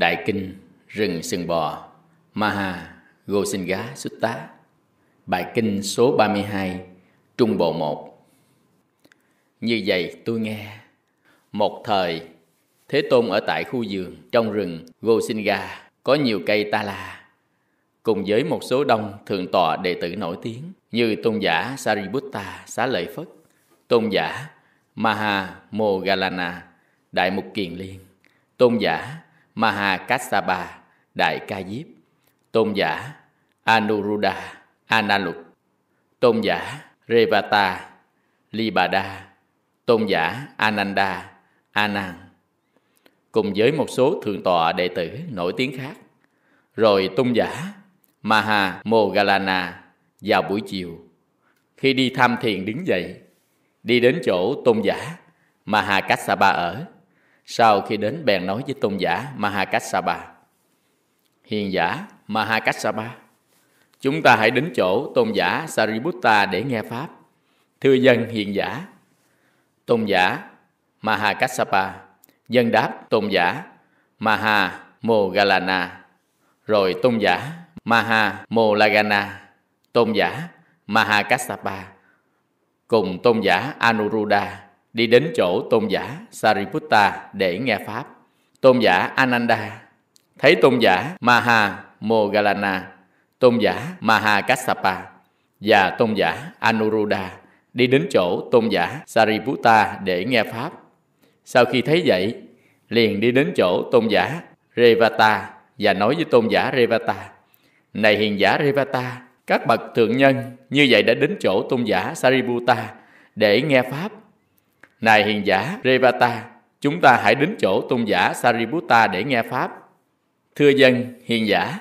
Đại Kinh Rừng Sừng Bò Maha Gosinga Sutta Bài Kinh số 32 Trung Bộ 1 Như vậy tôi nghe Một thời Thế Tôn ở tại khu vườn trong rừng Gosinga có nhiều cây ta la cùng với một số đông thượng tọa đệ tử nổi tiếng như tôn giả Sariputta Xá Lợi Phất, tôn giả Maha Mogalana Đại Mục Kiền Liên, tôn giả Maha Kassapa Đại Ca Diếp, tôn giả Anuruddha Analuk, tôn giả Revata Libada, tôn giả Ananda Anan, cùng với một số thượng tọa đệ tử nổi tiếng khác. Rồi tôn giả Maha Mogalana vào buổi chiều, khi đi tham thiền đứng dậy, đi đến chỗ tôn giả Mahakassapa ở. Sau khi đến bèn nói với tôn giả Mahakassapa, Hiền giả Mahakassapa, chúng ta hãy đến chỗ tôn giả Sariputta để nghe Pháp. Thưa dân hiền giả, tôn giả Mahakassapa, dân đáp tôn giả Maha Mogalana, rồi tôn giả Maha Molagana, tôn giả Mahakassapa, cùng tôn giả Anuruddha đi đến chỗ tôn giả Sariputta để nghe Pháp. Tôn giả Ananda thấy tôn giả Maha Mogalana, tôn giả Mahakassapa và tôn giả Anuruddha đi đến chỗ tôn giả Sariputta để nghe Pháp. Sau khi thấy vậy, liền đi đến chỗ tôn giả Revata và nói với tôn giả Revata, Này hiền giả Revata, các bậc thượng nhân như vậy đã đến chỗ tôn giả Sariputta để nghe Pháp. Này hiền giả Revata, chúng ta hãy đến chỗ tôn giả Sariputta để nghe Pháp. Thưa dân, hiền giả.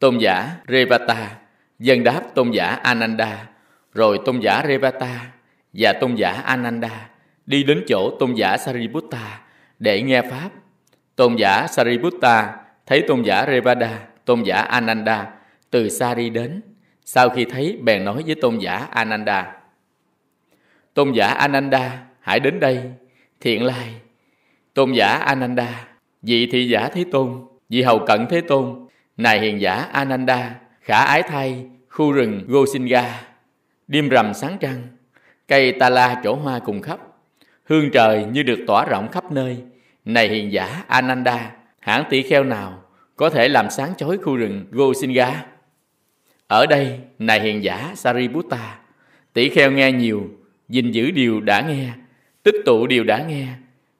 Tôn giả Revata, dân đáp tôn giả Ananda, rồi tôn giả Revata và tôn giả Ananda đi đến chỗ tôn giả Sariputta để nghe Pháp. Tôn giả Sariputta thấy tôn giả Revada, tôn giả Ananda từ xa đi đến. Sau khi thấy bèn nói với tôn giả Ananda. Tôn giả Ananda hãy đến đây, thiện lai. Tôn giả Ananda, vị thị giả Thế Tôn, vị hầu cận Thế Tôn, này hiền giả Ananda, khả ái thay, khu rừng Gosinga, đêm rằm sáng trăng, cây ta la chỗ hoa cùng khắp, hương trời như được tỏa rộng khắp nơi. Này hiền giả Ananda, hãng tỷ kheo nào có thể làm sáng chói khu rừng Gosinga? Ở đây, này hiền giả Sariputta, tỷ kheo nghe nhiều, gìn giữ điều đã nghe, tích tụ điều đã nghe,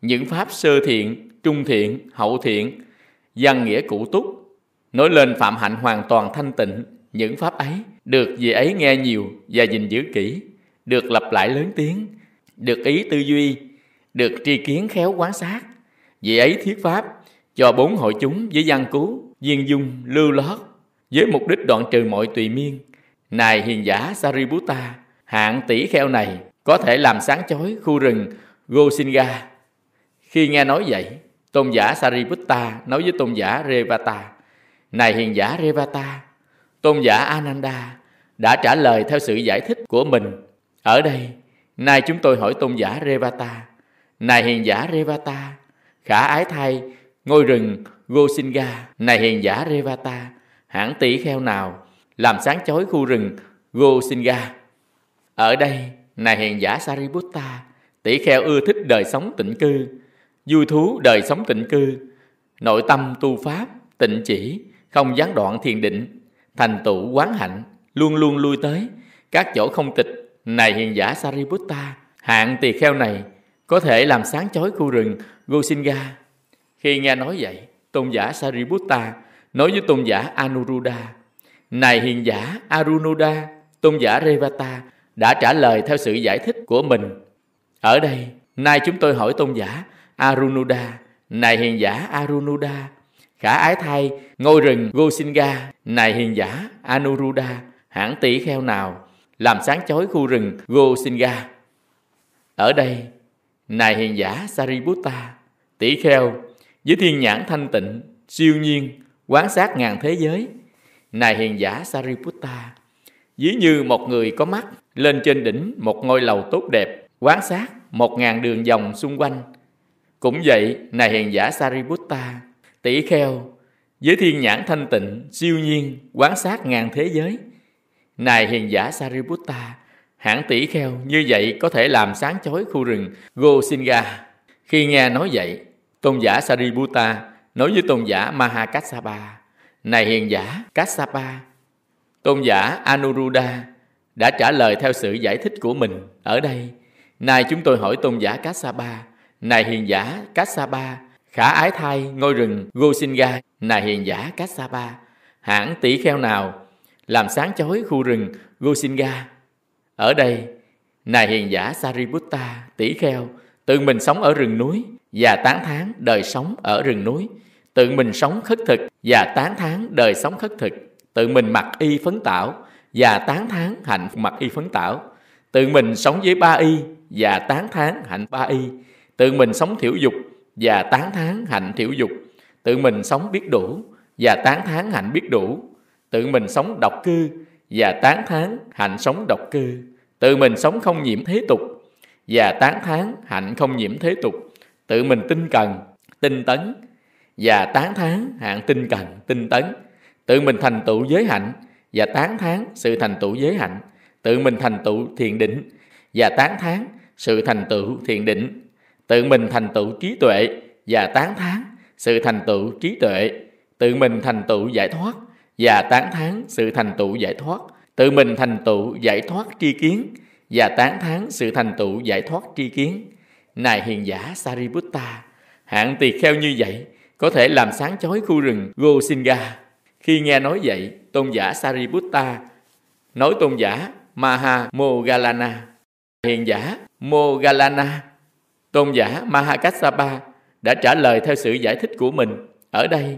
những pháp sơ thiện, trung thiện, hậu thiện, văn nghĩa cụ túc, nói lên phạm hạnh hoàn toàn thanh tịnh, những pháp ấy được vị ấy nghe nhiều và gìn giữ kỹ, được lặp lại lớn tiếng, được ý tư duy, được tri kiến khéo quán sát, vị ấy thuyết pháp cho bốn hội chúng với văn cứu, viên dung, lưu lót, với mục đích đoạn trừ mọi tùy miên. Này hiền giả Sariputta, hạng tỷ kheo này có thể làm sáng chói khu rừng Gosinga. Khi nghe nói vậy, tôn giả Sariputta nói với tôn giả Revata, Này hiền giả Revata, tôn giả Ananda đã trả lời theo sự giải thích của mình. Ở đây, nay chúng tôi hỏi tôn giả Revata, Này hiền giả Revata, khả ái thay ngôi rừng Gosinga, này hiền giả Revata, hãng tỷ kheo nào làm sáng chói khu rừng Gosinga. Ở đây, này hiền giả Sariputta, tỷ kheo ưa thích đời sống tịnh cư, vui thú đời sống tịnh cư, nội tâm tu pháp, tịnh chỉ, không gián đoạn thiền định, thành tựu quán hạnh, luôn luôn lui tới các chỗ không tịch. Này hiền giả Sariputta, hạng tỳ kheo này có thể làm sáng chói khu rừng Gosinga. Khi nghe nói vậy, tôn giả Sariputta nói với tôn giả Anuruddha, Này hiền giả Arunuddha, tôn giả Revata đã trả lời theo sự giải thích của mình. Ở đây, nay chúng tôi hỏi tôn giả arunuda Này hiền giả arunuda khả ái thay ngôi rừng Gosinga, này hiền giả anuruda hãng tỷ kheo nào làm sáng chói khu rừng Gosinga. Ở đây, này hiền giả Sariputta, tỷ kheo với thiên nhãn thanh tịnh, siêu nhiên, quán sát ngàn thế giới. Này hiền giả Sariputta, ví như một người có mắt lên trên đỉnh một ngôi lầu tốt đẹp, quán sát một ngàn đường vòng xung quanh. Cũng vậy, này hiền giả Sariputta, tỷ kheo, với thiên nhãn thanh tịnh, siêu nhiên, quán sát ngàn thế giới. Này hiền giả Sariputta, hãng tỷ kheo như vậy có thể làm sáng chói khu rừng Gosinga. Khi nghe nói vậy, tôn giả Sariputta nói với tôn giả Mahakassapa, Này hiền giả Kassapa, tôn giả Anuruddha đã trả lời theo sự giải thích của mình ở đây. Nay chúng tôi hỏi tôn giả Kassapa, Này hiền giả Kassapa, khả ái thai ngôi rừng Gosinga, Này hiền giả Kassapa, hãng tỷ kheo nào làm sáng chói khu rừng Gosinga? Ở đây, Này hiền giả Sariputta, tỷ kheo, tự mình sống ở rừng núi và tán thán đời sống ở rừng núi, tự mình sống khất thực và tán thán đời sống khất thực, tự mình mặc y phấn tảo và tán thán hạnh mặc y phấn tảo, tự mình sống với ba y và tán thán hạnh ba y, tự mình sống thiểu dục và tán thán hạnh thiểu dục, tự mình sống biết đủ và tán thán hạnh biết đủ, tự mình sống độc cư và tán thán hạnh sống độc cư, tự mình sống không nhiễm thế tục và tán thán hạnh không nhiễm thế tục, tự mình tinh cần, tinh tấn và tán thán hạng tinh cần, tinh tấn, tự mình thành tựu giới hạnh và tán thán sự thành tựu giới hạnh, tự mình thành tựu thiền định và tán thán sự thành tựu thiền định, tự mình thành tựu trí tuệ và tán thán sự thành tựu trí tuệ, tự mình thành tựu giải thoát và tán thán sự thành tựu giải thoát, tự mình thành tựu giải thoát tri kiến và tán thán sự thành tựu giải thoát tri kiến. Này hiền giả Sariputta, hạng tỳ kheo như vậy có thể làm sáng chói khu rừng Gosinga. Khi nghe nói vậy, tôn giả Sariputta nói tôn giả Maha Mogalana, hiền giả Mogalana, tôn giả Mahakassapa đã trả lời theo sự giải thích của mình ở đây.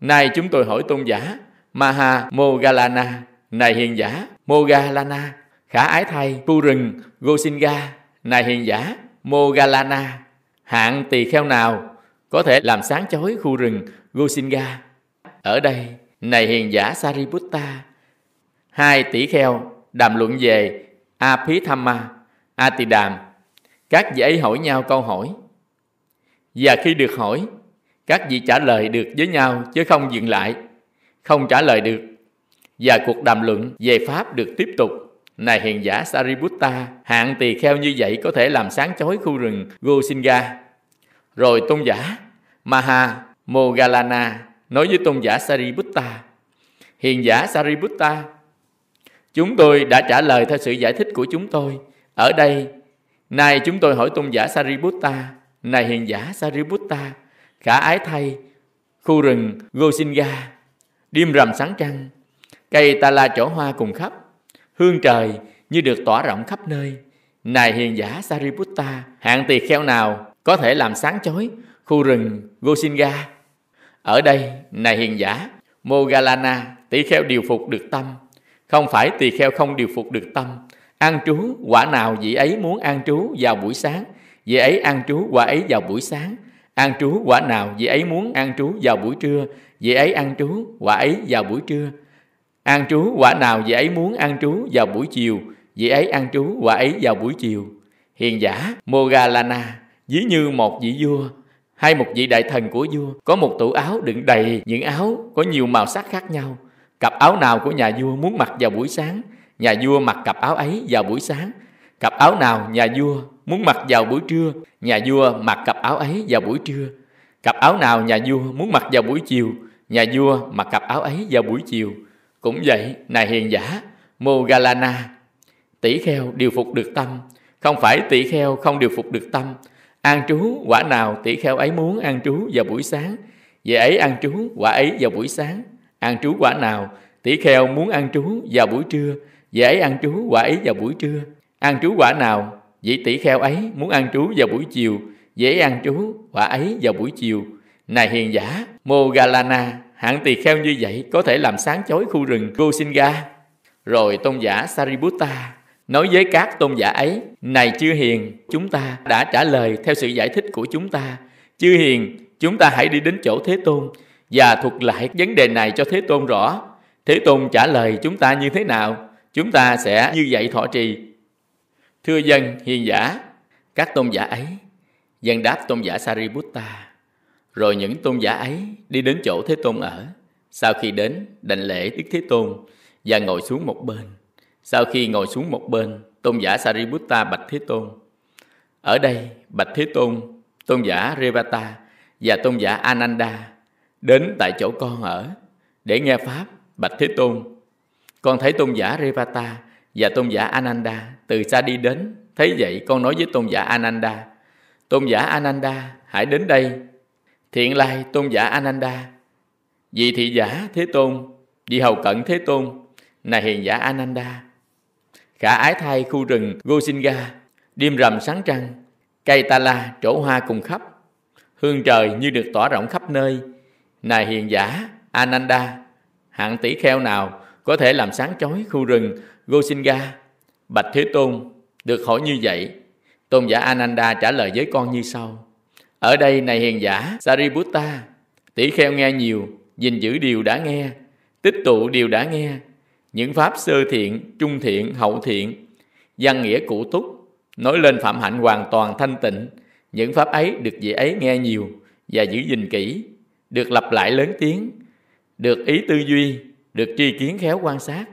Nay chúng tôi hỏi tôn giả Maha Mogalana, này hiền giả Mogalana, khả ái thay khu rừng Gosinga, này hiền giả Mogalana, hạng tỳ kheo nào có thể làm sáng chói khu rừng Gosinga. Ở đây, này hiền giả Sariputta, hai tỷ kheo đàm luận về Apithamma, Atidam. Các vị ấy hỏi nhau câu hỏi. Và khi được hỏi, các vị trả lời được với nhau chứ không dừng lại, không trả lời được. Và cuộc đàm luận về Pháp được tiếp tục. Này hiền giả Sariputta, hạng tỳ kheo như vậy có thể làm sáng chói khu rừng Gosinga. Rồi tôn giả Maha Mogalana nói với tôn giả Sariputta, hiền giả Sariputta, chúng tôi đã trả lời theo sự giải thích của chúng tôi. Ở đây, nay chúng tôi hỏi tôn giả Sariputta, này hiền giả Sariputta, khả ái thay, khu rừng Gosinga, đêm rằm sáng trăng, cây ta la chỗ hoa cùng khắp, hương trời như được tỏa rộng khắp nơi. Này hiền giả Sariputta, hạng tỳ kheo nào có thể làm sáng chói khu rừng Gosinga? Ở đây, này hiền giả, Mogalana, tỷ kheo điều phục được tâm. Không phải tỳ kheo không điều phục được tâm. An trú, quả nào vị ấy muốn an trú vào buổi sáng, vị ấy an trú quả ấy vào buổi sáng. An trú quả nào vị ấy muốn an trú vào buổi trưa, vị ấy an trú quả ấy vào buổi trưa. An trú quả nào vị ấy muốn an trú vào buổi chiều, vị ấy an trú quả ấy vào buổi chiều. Hiền giả Mogalana ví như một vị vua hay một vị đại thần của vua có một tủ áo đựng đầy những áo có nhiều màu sắc khác nhau. Cặp áo nào của nhà vua muốn mặc vào buổi sáng, nhà vua mặc cặp áo ấy vào buổi sáng. Cặp áo nào nhà vua muốn mặc vào buổi trưa, nhà vua mặc cặp áo ấy vào buổi trưa. Cặp áo nào nhà vua muốn mặc vào buổi chiều, nhà vua mặc cặp áo ấy vào buổi chiều. Cũng vậy, này hiền giả, Mogalana, tỷ kheo điều phục được tâm, không phải tỷ kheo không điều phục được tâm. An trú quả nào tỷ kheo ấy muốn an trú vào buổi sáng, vậy ấy an trú quả ấy vào buổi sáng. An trú quả nào tỷ kheo muốn an trú vào buổi trưa, vậy ấy an trú quả ấy vào buổi trưa. An trú quả nào vị tỷ kheo ấy muốn an trú vào buổi chiều, vậy ấy an trú quả ấy vào buổi chiều. Này hiền giả, Mogalana, hạng tỳ kheo như vậy có thể làm sáng chói khu rừng Gosinga. Rồi tôn giả Sariputta nói với các tôn giả ấy, này chư hiền, chúng ta đã trả lời theo sự giải thích của chúng ta. Chư hiền, chúng ta hãy đi đến chỗ Thế Tôn và thuật lại vấn đề này cho Thế Tôn rõ. Thế Tôn trả lời chúng ta như thế nào, chúng ta sẽ như vậy thọ trì. Thưa dân hiền giả, các tôn giả ấy, dân đáp tôn giả Sariputta. Rồi những tôn giả ấy đi đến chỗ Thế Tôn ở. Sau khi đến, đảnh lễ Đức Thế Tôn và ngồi xuống một bên. Sau khi ngồi xuống một bên, tôn giả Sariputta bạch Thế Tôn. Ở đây, bạch Thế Tôn, tôn giả Revata và tôn giả Ananda đến tại chỗ con ở để nghe Pháp bạch Thế Tôn. Con thấy tôn giả Revata và tôn giả Ananda từ xa đi đến. Thấy vậy con nói với tôn giả Ananda, tôn giả Ananda hãy đến đây. Thiện lai tôn giả Ananda, vị thị giả Thế Tôn, vị hầu cận Thế Tôn, này hiền giả Ananda. Khả ái thai khu rừng Gosinga, đêm rằm sáng trăng, cây ta la trổ hoa cùng khắp, hương trời như được tỏa rộng khắp nơi. Này hiền giả Ananda, hạng tỷ kheo nào có thể làm sáng chói khu rừng Gosinga? Bạch Thế Tôn, được hỏi như vậy, Tôn giả Ananda trả lời với con như sau. Ở đây này hiền giả Sariputta, tỷ kheo nghe nhiều, gìn giữ điều đã nghe, tích tụ điều đã nghe, những pháp sơ thiện, trung thiện, hậu thiện, văn nghĩa cụ túc, nói lên phạm hạnh hoàn toàn thanh tịnh, những pháp ấy được vị ấy nghe nhiều và giữ gìn kỹ, được lặp lại lớn tiếng, được ý tư duy, được tri kiến khéo quan sát,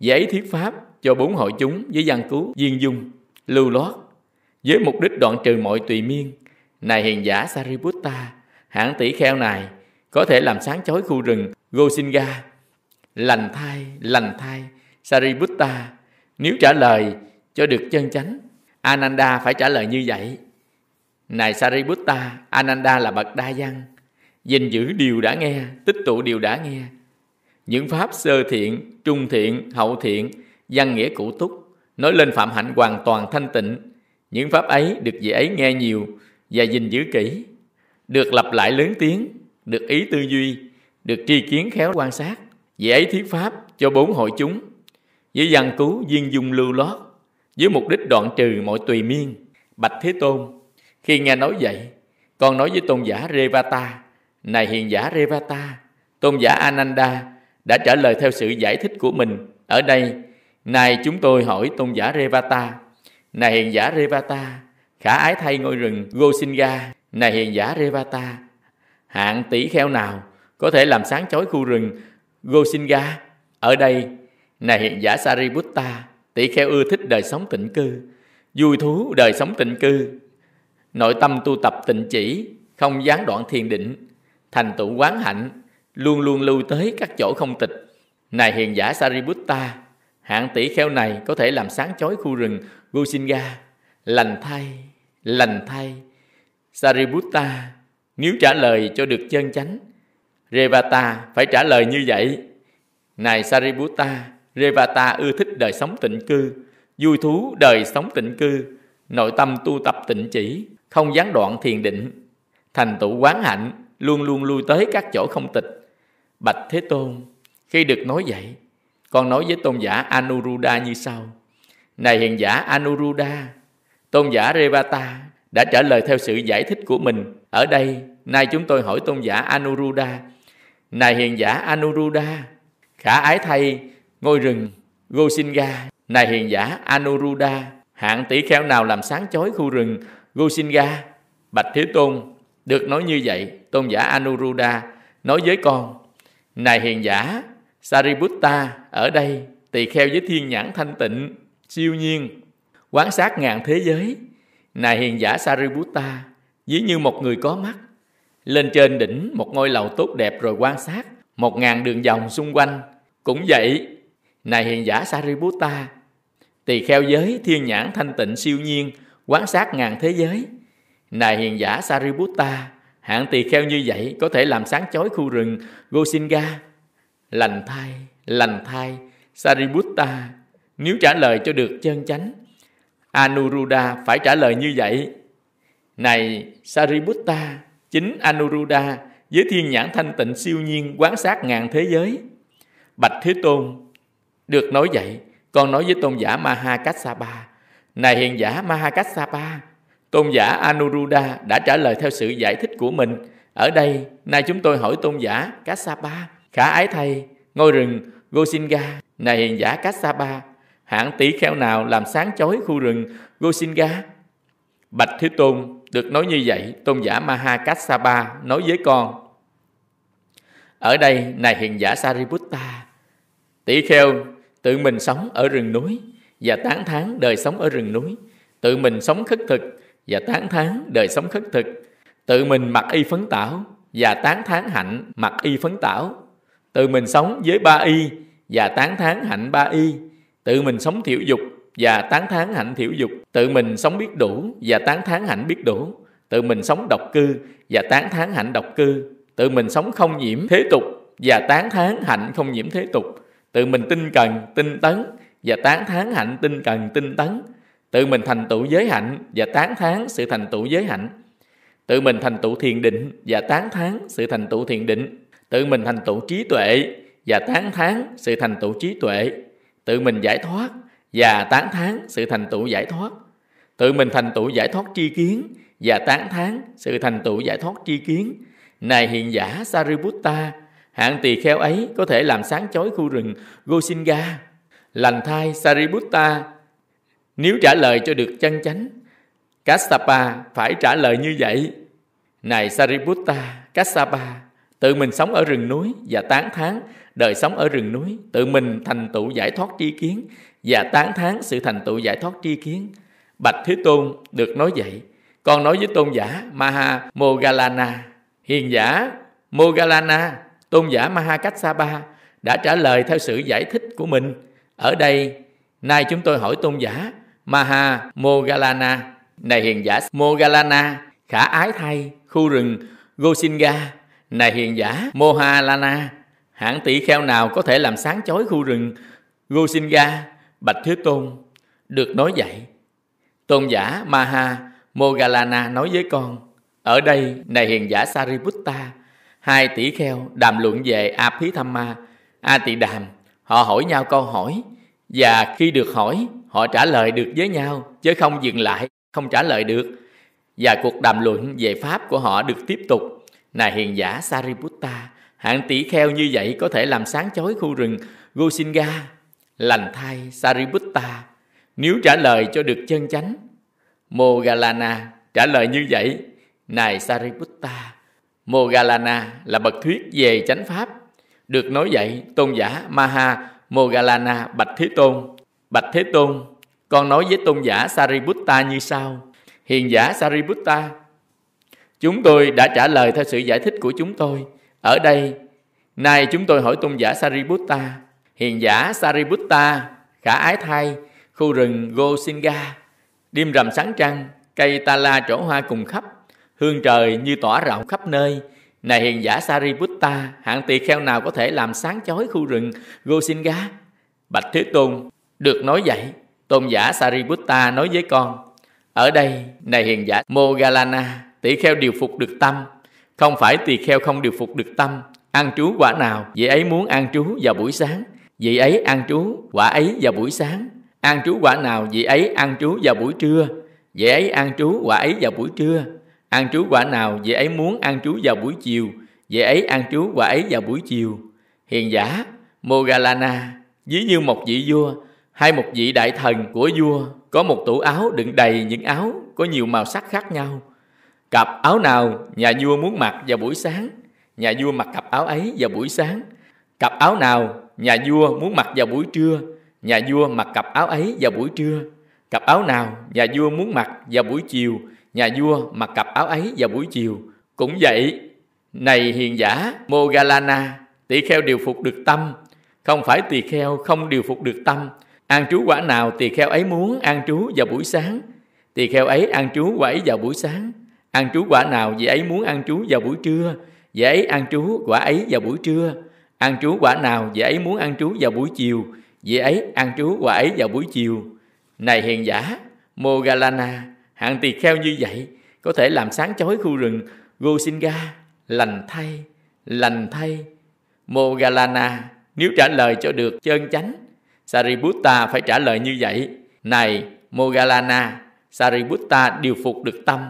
giấy thuyết pháp cho bốn hội chúng với văn cứu, viên dung, lưu loát, với mục đích đoạn trừ mọi tùy miên. Này hiền giả Sariputta, hãng tỷ kheo này có thể làm sáng chói khu rừng Gosinga. Lành thai, lành thai, Sariputta, nếu trả lời cho được chân chánh, Ananda phải trả lời như vậy. Này Sariputta, Ananda là bậc đa văn, gìn giữ điều đã nghe, tích tụ điều đã nghe. Những pháp sơ thiện, trung thiện, hậu thiện, văn nghĩa cụ túc, nói lên phạm hạnh hoàn toàn thanh tịnh. Những pháp ấy được vị ấy nghe nhiều và gìn giữ kỹ, được lặp lại lớn tiếng, được ý tư duy, được tri kiến khéo quan sát, vị ấy thuyết pháp cho bốn hội chúng, với văn cứu duyên dung lưu lót, với mục đích đoạn trừ mọi tùy miên, bạch Thế Tôn. Khi nghe nói vậy, con nói với tôn giả Revata, này hiền giả Revata, tôn giả Ananda đã trả lời theo sự giải thích của mình. Ở đây, này chúng tôi hỏi tôn giả Revata, này hiền giả Revata, khả ái thay ngôi rừng Gosinga, này hiền giả Revata, hạng tỷ kheo nào có thể làm sáng chói khu rừng Gosinga? Ở đây, này hiện giả Sariputta, tỷ kheo ưa thích đời sống tịnh cư, vui thú đời sống tịnh cư, nội tâm tu tập tịnh chỉ, không gián đoạn thiền định, thành tựu quán hạnh, luôn luôn lưu tới các chỗ không tịch. Này hiền giả Sariputta, hạng tỷ kheo này có thể làm sáng chói khu rừng Gosinga, lành thay, lành thay. Sariputta, nếu trả lời cho được chân chánh, Revata phải trả lời như vậy. Này Sariputta, Revata ưa thích đời sống tịnh cư, vui thú đời sống tịnh cư, nội tâm tu tập tịnh chỉ, không gián đoạn thiền định, thành tựu quán hạnh, luôn luôn lui tới các chỗ không tịch. Bạch Thế Tôn, khi được nói vậy, con nói với tôn giả Anuruddha như sau. Này hiền giả Anuruddha, tôn giả Revata đã trả lời theo sự giải thích của mình. Ở đây, nay chúng tôi hỏi tôn giả Anuruddha. Này hiền giả Anuruddha, khả ái thay ngôi rừng Gosinga. Này hiền giả Anuruddha, hạng tỷ kheo nào làm sáng chói khu rừng Gosinga? Bạch Thế Tôn, được nói như vậy, tôn giả Anuruddha nói với con, Này hiền giả Sariputta, ở đây tỳ kheo với thiên nhãn thanh tịnh, siêu nhiên, quán sát ngàn thế giới, này hiền giả Sariputta, ví như một người có mắt, lên trên đỉnh một ngôi lầu tốt đẹp rồi quan sát một ngàn đường vòng xung quanh. Cũng vậy, này hiền giả Sariputta, tỳ kheo giới thiên nhãn thanh tịnh siêu nhiên, quan sát ngàn thế giới. Này hiền giả Sariputta, hạng tỳ kheo như vậy có thể làm sáng chói khu rừng Gosinga. Lành thai, lành thai, Sariputta, nếu trả lời cho được chân chánh, Anuruddha phải trả lời như vậy. Này Sariputta, chính Anuruddha với thiên nhãn thanh tịnh siêu nhiên quán sát ngàn thế giới. Bạch Thế Tôn, được nói vậy, con nói với tôn giả Mahakassapa, này hiền giả Mahakassapa, tôn giả Anuruddha đã trả lời theo sự giải thích của mình. Ở đây, nay chúng tôi hỏi tôn giả Kassapa, khả ái thầy, ngôi rừng Gosinga, này hiền giả Kassapa, hạng tỷ kheo nào làm sáng chói khu rừng Gosinga? Bạch Thế Tôn, được nói như vậy, tôn giả Maha Kassapa nói với con. Ở đây, này hiện giả Sariputta, tỷ kheo tự mình sống ở rừng núi và tán thán đời sống ở rừng núi, tự mình sống khất thực và tán thán đời sống khất thực, tự mình mặc y phấn tảo và tán thán hạnh mặc y phấn tảo, tự mình sống với ba y và tán thán hạnh ba y, tự mình sống thiểu dục và tán thán hạnh thiểu dục, tự mình sống biết đủ và tán thán hạnh biết đủ, tự mình sống độc cư và tán thán hạnh độc cư, tự mình sống không nhiễm thế tục và tán thán hạnh không nhiễm thế tục, tự mình tinh cần, tinh tấn và tán thán hạnh tinh cần, tinh tấn, tự mình thành tựu giới hạnh và tán thán sự thành tựu giới hạnh, tự mình thành tựu thiền định và tán thán sự thành tựu thiền định, tự mình thành tựu trí tuệ và tán thán sự thành tựu trí tuệ, tự mình giải thoát và tán thán sự thành tựu giải thoát, tự mình thành tựu giải thoát tri kiến và tán thán sự thành tựu giải thoát tri kiến. Này hiện giả Sariputta, hạng tỳ kheo ấy có thể làm sáng chói khu rừng Gosinga. Lành thai Sariputta, nếu trả lời cho được chân chánh, Kassapa phải trả lời như vậy. Này Sariputta, Kassapa, tự mình sống ở rừng núi và tán thán đời sống ở rừng núi, tự mình thành tựu giải thoát tri kiến và tán thán sự thành tựu giải thoát tri kiến. Bạch Thế Tôn được nói vậy. Con nói với tôn giả Maha Mogalana, hiền giả Mogalana, tôn giả Maha Kassapa đã trả lời theo sự giải thích của mình. Ở đây, nay chúng tôi hỏi tôn giả Maha Mogalana, này hiền giả Mogalana, khả ái thay, khu rừng Gosinga, này hiền giả Mohalana, hãng tỷ kheo nào có thể làm sáng chói khu rừng Gosinga, Bạch Thế Tôn, được nói vậy. Tôn giả Maha Mogalana nói với con, ở đây này hiền giả Sariputta, hai tỷ kheo đàm luận về Abhidhamma, A Tỳ Đàm, họ hỏi nhau câu hỏi, và khi được hỏi, họ trả lời được với nhau, chứ không dừng lại, không trả lời được. Và cuộc đàm luận về Pháp của họ được tiếp tục. Này hiền giả Sariputta, hạng tỷ kheo như vậy có thể làm sáng chói khu rừng Gosinga, lành thai Sariputta, nếu trả lời cho được chân chánh. Mogalana trả lời như vậy, này Sariputta, Mogalana là bậc thuyết về chánh pháp. Được nói vậy, tôn giả Maha Mogalana Bạch Thế Tôn. Bạch Thế Tôn, con nói với tôn giả Sariputta như sau. Hiền giả Sariputta, chúng tôi đã trả lời theo sự giải thích của chúng tôi. Ở đây, nay chúng tôi hỏi tôn giả Sariputta, hiền giả Sariputta, khả ái thai, khu rừng Gosinga, đêm rằm sáng trăng, cây ta la trổ hoa cùng khắp, hương trời như tỏa rộng khắp nơi. Này hiền giả Sariputta, hạng tỳ kheo nào có thể làm sáng chói khu rừng Gosinga? Bạch Thế Tôn, được nói vậy, tôn giả Sariputta nói với con, ở đây, này hiền giả Mogalana, tỷ kheo điều phục được tâm, không phải tỳ kheo không điều phục được tâm, ăn trú quả nào, vậy ấy muốn ăn trú vào buổi sáng, vị ấy ăn trú quả ấy vào buổi sáng, ăn trú quả nào, vị ấy ăn trú vào buổi trưa, vị ấy ăn trú quả ấy vào buổi trưa, ăn trú quả nào, vị ấy muốn ăn trú vào buổi chiều, vị ấy ăn trú quả ấy vào buổi chiều. Hiền giả Mogalana, ví như một vị vua hay một vị đại thần của vua có một tủ áo đựng đầy những áo có nhiều màu sắc khác nhau. Cặp áo nào nhà vua muốn mặc vào buổi sáng, nhà vua mặc cặp áo ấy vào buổi sáng. Cặp áo nào nhà vua muốn mặc vào buổi trưa, nhà vua mặc cặp áo ấy vào buổi trưa. Cặp áo nào nhà vua muốn mặc vào buổi chiều, nhà vua mặc cặp áo ấy vào buổi chiều. Cũng vậy, này hiền giả Mogalana, tỳ kheo điều phục được tâm, không phải tỳ kheo không điều phục được tâm. An trú quả nào tỳ kheo ấy muốn an trú vào buổi sáng, tỳ kheo ấy an trú quả ấy vào buổi sáng. An trú quả nào vị ấy muốn an trú vào buổi trưa, vị ấy an trú quả ấy vào buổi trưa ăn trú quả nào vị ấy muốn ăn trú vào buổi chiều, vị ấy ăn trú quả ấy vào buổi chiều. Này hiền giả, Mogalana, hạng tỳ kheo như vậy, có thể làm sáng chói khu rừng Gosinga, lành thay, lành thay. Mogalana, nếu trả lời cho được chân chánh, Sariputta phải trả lời như vậy. Này Mogalana, Sariputta điều phục được tâm.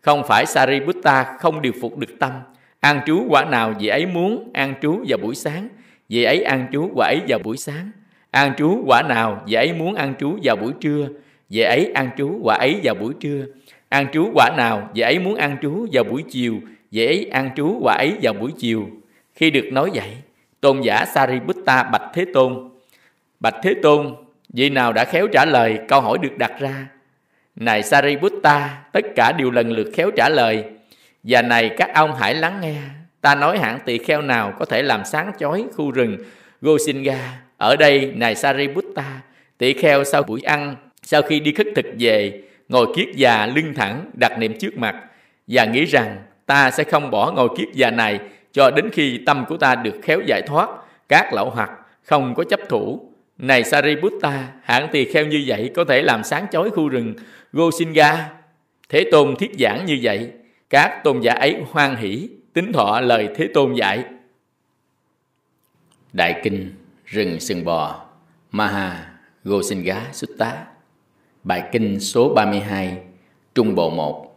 Không phải Sariputta không điều phục được tâm. An trú quả nào vị ấy muốn an trú vào buổi sáng, vị ấy an trú quả ấy vào buổi sáng. An trú quả nào vị ấy muốn an trú vào buổi trưa, vị ấy an trú quả ấy vào buổi trưa. An trú quả nào, vị ấy muốn an trú vào buổi chiều, vị ấy an trú quả ấy vào buổi chiều. Khi được nói vậy, tôn giả Sariputta bạch Thế Tôn. Bạch Thế Tôn, vị nào đã khéo trả lời câu hỏi được đặt ra? Này Sariputta, tất cả đều lần lượt khéo trả lời. Và này các ông hãy lắng nghe, ta nói hạng tỳ kheo nào có thể làm sáng chói khu rừng Gosinga. Ở đây, này Sariputta, tỳ kheo sau buổi ăn, sau khi đi khất thực về, ngồi kiết già lưng thẳng đặt niệm trước mặt và nghĩ rằng ta sẽ không bỏ ngồi kiết già này cho đến khi tâm của ta được khéo giải thoát các lậu hoặc không có chấp thủ. Này Sariputta, hạng tỳ kheo như vậy có thể làm sáng chói khu rừng Gosinga. Thế Tôn thiết giảng như vậy, các tôn giả ấy hoan hỷ, tính thọ lời Thế Tôn dạy. Đại Kinh Rừng Sừng Bò Maha Gosinga Sutta Bài Kinh số 32 Trung Bộ 1